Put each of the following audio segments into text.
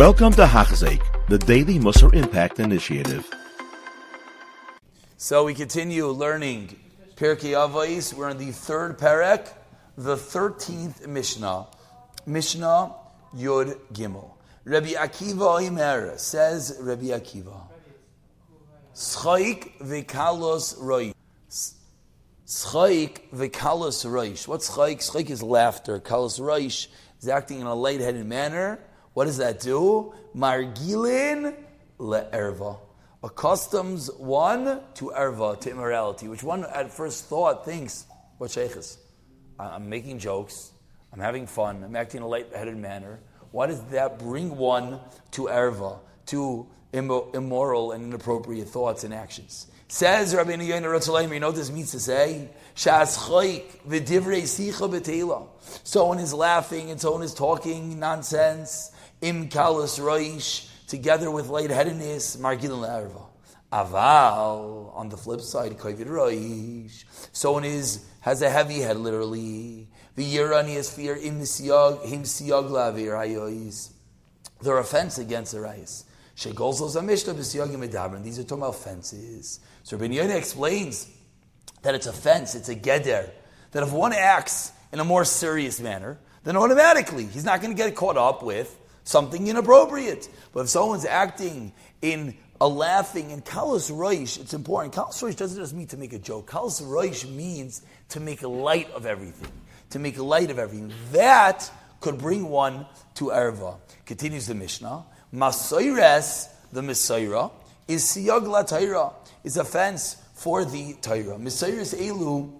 Welcome to Hachzik, the Daily Musar Impact Initiative. So we continue learning Pirkei Avos. We're in the third parak, the thirteenth Mishnah, Mishnah Yud Gimel. Rabbi Akiva Omer says Rabbi Akiva, Schaik v'kalos roish. Schaik v'kalos roish. What's schaik? Schaik is laughter. Kalos roish is acting in a light-headed manner. What does that do? Margilin le'erva. Accustoms one to erva, to immorality, which one at first thought thinks, what sheikhs? I'm making jokes, I'm having fun, I'm acting in a light-headed manner. Why does that bring one to erva, to immoral and inappropriate thoughts and actions? Says Rabbi Yoina Ratzalaim, you know what this means to say? Someone is laughing and someone is talking nonsense im kalas roish, together with lightheadedness, margilin le'erva. Aval, on the flip side, kovid roish. Someone is, has a heavy head, literally. The yirani is fear im siyag, him siyag lavir hayois. They're offense against the rice. Shegolzos amishta b'siyagim medabrin. These are talking offenses. So Rabbi Yoina explains that it's a fence, it's a geder. That if one acts in a more serious manner, then automatically he's not going to get caught up with something inappropriate. But if someone's acting in a laughing and kalas roish, it's important. Kalas roish doesn't just mean to make a joke. Kalas roish means to make light of everything, to make light of everything. That could bring one to erva. Continues the Mishnah. Masoires, the Mesorah, is siyag la Torah, is offense for the Torah. Messiahs elu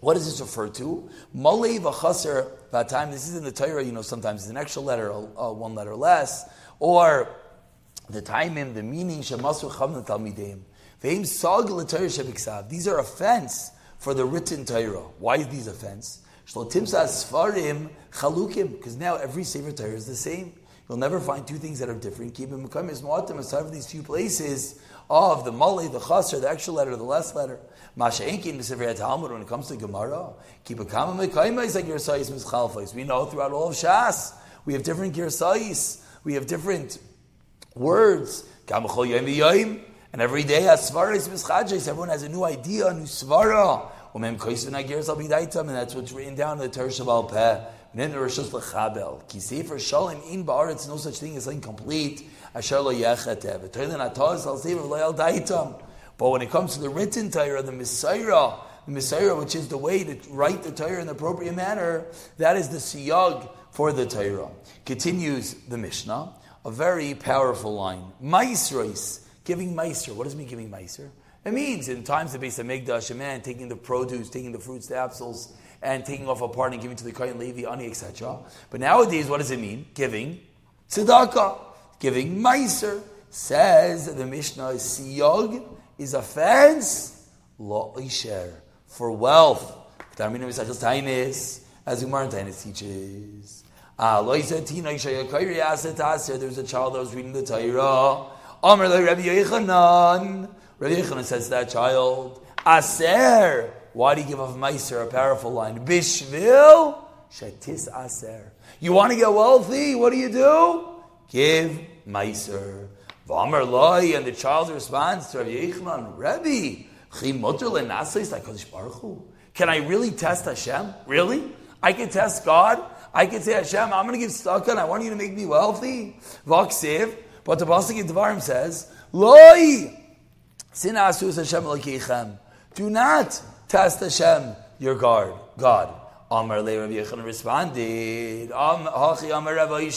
what does this refer to? Malay v'chaser time. This is in the Torah. You know, sometimes it's an extra letter, uh, one letter less, or the time in the meaning shemasu chavna talmidim. Ve'im sag l'Torah shebiksav. These are offense for the written Torah. Why is these offense? Shlotimsa svarim chalukim. Because now every Sefer Torah is the same. You'll never find two things that are different. Keep aside from these few places of the malay, the chaser, the extra letter, the less letter. Masha'inkin b'sefer Talmud when it comes to Gemara. Keep a kama mekaima like girsayis mischalfais. We know throughout all of Shas we have different girsayis. We have different words. And every day, asvaris mischadjes. Everyone has a new idea, a new svara. And that's what's written down in the Torah Shabbat Peh. Then the Rishos Lechabel. Ki Sefer Shalom in Ba'aretz, no such thing as incomplete. Asher lo yechatev. Toilen ataz al lo daitam. But when it comes to the written Torah, the Mesorah, the Mesorah, which is the way to write the Torah in the appropriate manner, that is the siyag for the Torah. Continues the Mishnah, a very powerful line. Maisrois, giving meiser. What does it mean giving meiser? It means in times of Beis Hamikdash, a man taking the produce, taking the fruits, the apples, and taking off a part and giving to the Kohen Levi, Ani, etc. But nowadays, what does it mean? Giving tzedakah, giving meiser. Says the Mishnah, siyag is a fence lo isher for wealth. As Umar and Tainis teaches. Ah, there's a child that was reading the Torah. Amr Rabbi Yechanan. Rabbi Yechanan says to that child, Aser. Why do you give off Meiser? A powerful line. Bishvil shetis aser. You want to get wealthy? What do you do? Give Meiser. V'amar loy, and the child responds to Rabbi Yechman, Rabbi, can I really test Hashem? Really? I can test God? I can say, Hashem, I'm going to give tzedakah I want you to make me wealthy. V'aksiv, but the Pasuk in Devarim says, Loi, sin asus Hashem. Do not test Hashem, your guard, God. Amar le Rabbi Yechon responded, Hachi Amar Rabbi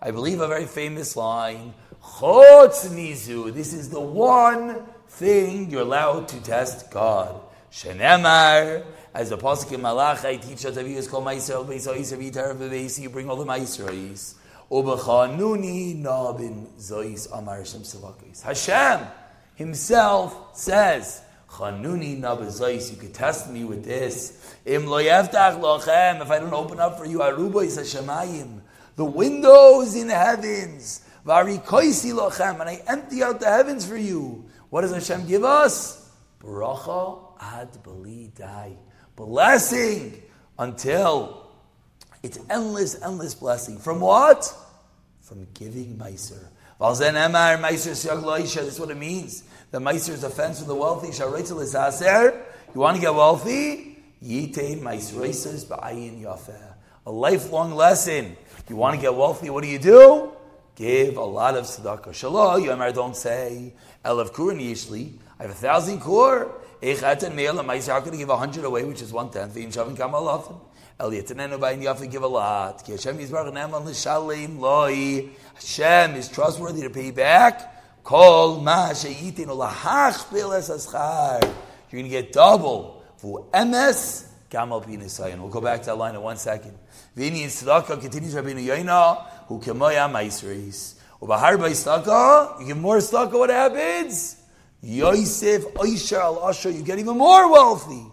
I believe a very famous line. Chotz nizu. This is the one thing you're allowed to test God. Shenemar, as the pasuk in Malachi teach us is called Ma'israel Beisois Avitar V'Beisi. You bring all the Ma'israels. Ubechanuni nabin zois amar Hashem Savakis. Hashem Himself says. Chanuni nabazois, you could test me with this. Im lo lochem, if I don't open up for you, aruba is Hashemayim, the windows in the heavens. Vari koisi lochem, and I empty out the heavens for you. What does Hashem give us? Bracha ad beli dai. Blessing until it's endless, endless blessing. From what? from giving Meiser. Meiser. This what it means. The Meiser is a fence for the wealthy. You want to get wealthy? Meiser. A lifelong lesson. You want to get wealthy? What do you do? Give a lot of tzedakah. Shalom, Yomar, don't say, Elav Kurin Yishli. I have a thousand kur. Echat and Me'el, how can I give a hundred away, which is one tenth? V'im Shavim Kamal Eliyatanenu Bayin Yafa give a lot. Hashem is trustworthy to pay back. Kol Ma Sheyitin Ulahach Pilas Aschar. You're going to get double. For MS, Gamal Pinisayan. We'll go back to that line in one second. Vini in Tzedakah continues Rabbeinu Yoina, who kemoya maisris. Ubahar Tzedakah, you give more Tzedakah, what happens? Yosef, Oisha, Al Asher, you get even more wealthy.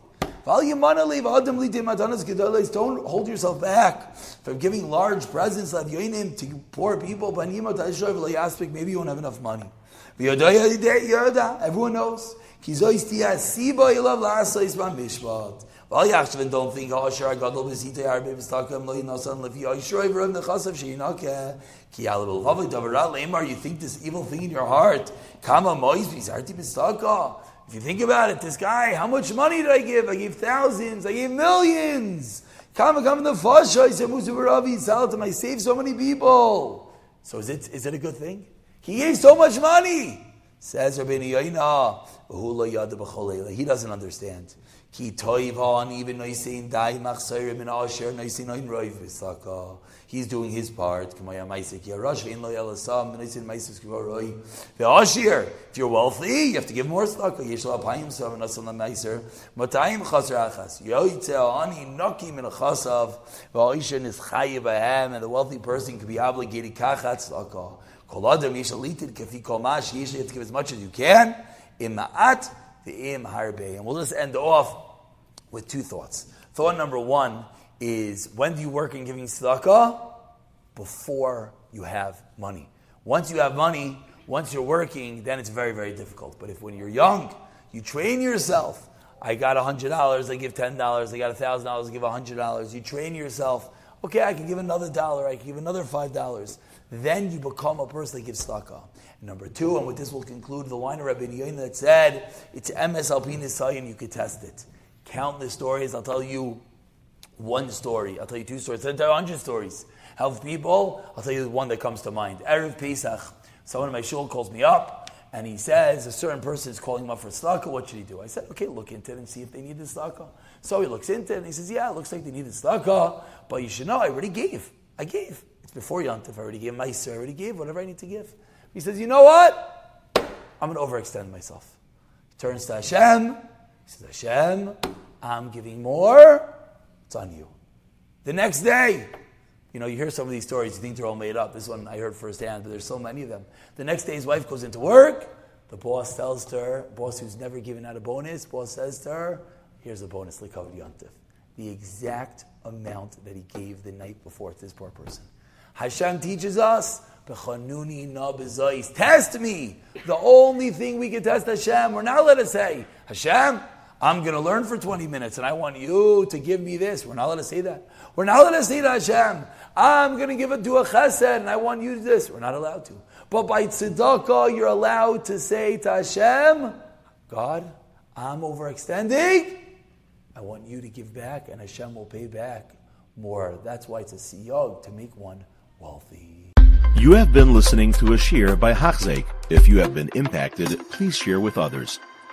Don't hold yourself back from giving large presents to poor people. Maybe you won't have enough money. Everyone knows. Yachshavin don't think oh, Leimar. You think this evil thing in your heart? If you think about it, this guy, how much money did I give? I gave thousands. I gave millions. Come, come the Fasha. I said Musa Baravi Salatam. I saved so many people. So is it is it a good thing? He gave so much money. Says Rabbeinu Yoina. He doesn't understand. Ki toivan even noisin dai machsayrim in asher noisin oin roiv v'saka. He's doing his part. Kamaya maisik yarash in lo yalasam noisin maisis kivaroi. Ve'ashir. If you're wealthy, you have to give more tzaka. Yeshal apayim sam nasam maiser. Matayim chasr achas. Yoytze ani noki min chasav. Ve'asher nis chayiv ahem. And the wealthy person could be obligated kachat tzaka. Kol adam yeshal lited kafi kol mash. Yeshal you have to give as much as you can. Ima'at ve'im harbe. And we'll just end off with two thoughts. Thought number one is when do you work in giving tzedakah? Before you have money. Once you have money, once you're working, then it's very, very difficult. But if when you're young, you train yourself. I got $100, I give $10. I got $1,000, I give $100. You train yourself. Okay, I can give another dollar, I can give another $5. Then you become a person that gives tzedakah. Number two, and with this we'll conclude the line of Rabbi Yoin that said, it's MS Alpin Nisayan, you could test it countless stories. I'll tell you one story. I'll tell you two stories. I'll tell you a hundred stories. Help people. I'll tell you the one that comes to mind. Erev Pesach. Someone in my shul calls me up and he says a certain person is calling him up for tzedakah. What should he do? I said, okay, look into it and see if they need the tzedakah. So he looks into it and he says, yeah, it looks like they need the tzedakah, but you should know I already gave. I gave. It's before Yontif. I already gave my I already gave whatever I need to give. He says, you know what? I'm going to overextend myself. Turns to Hashem. Says, Hashem, I'm giving more. It's on you. The next day, you know, you hear some of these stories, you think they're all made up. This one I heard firsthand, but there's so many of them. The next day, his wife goes into work. The boss tells to her, boss who's never given out a bonus, boss says to her, here's a bonus, Likavad Yontif. The exact amount that he gave the night before to this poor person. Hashem teaches us, test me. The only thing we can test Hashem, we're not allowed to say, Hashem, I'm going to learn for 20 minutes and I want you to give me this. We're not allowed to say that. We're not allowed to say to Hashem, I'm going to give it to a chesed and I want you to do this. We're not allowed to. But by tzedakah, you're allowed to say to Hashem, God, I'm overextending. I want you to give back and Hashem will pay back more. That's why it's a siyog to make one wealthy. You have been listening to a shear by Hachzeik. If you have been impacted, please share with others.